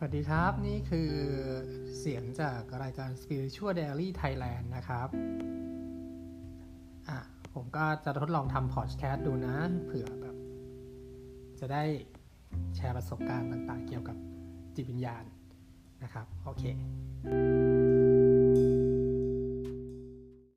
สวัสดีครับนี่คือเสียงจากรายการ Spiritual Diary Thailand นะครับอะผมก็จะทดลองทำพอดแคสต์ดูนะ เผื่อแบบ จะได้แชร์ประสบการณ์ต่างๆ เกี่ยวกับจิตวิญญาณนะครับ โอเค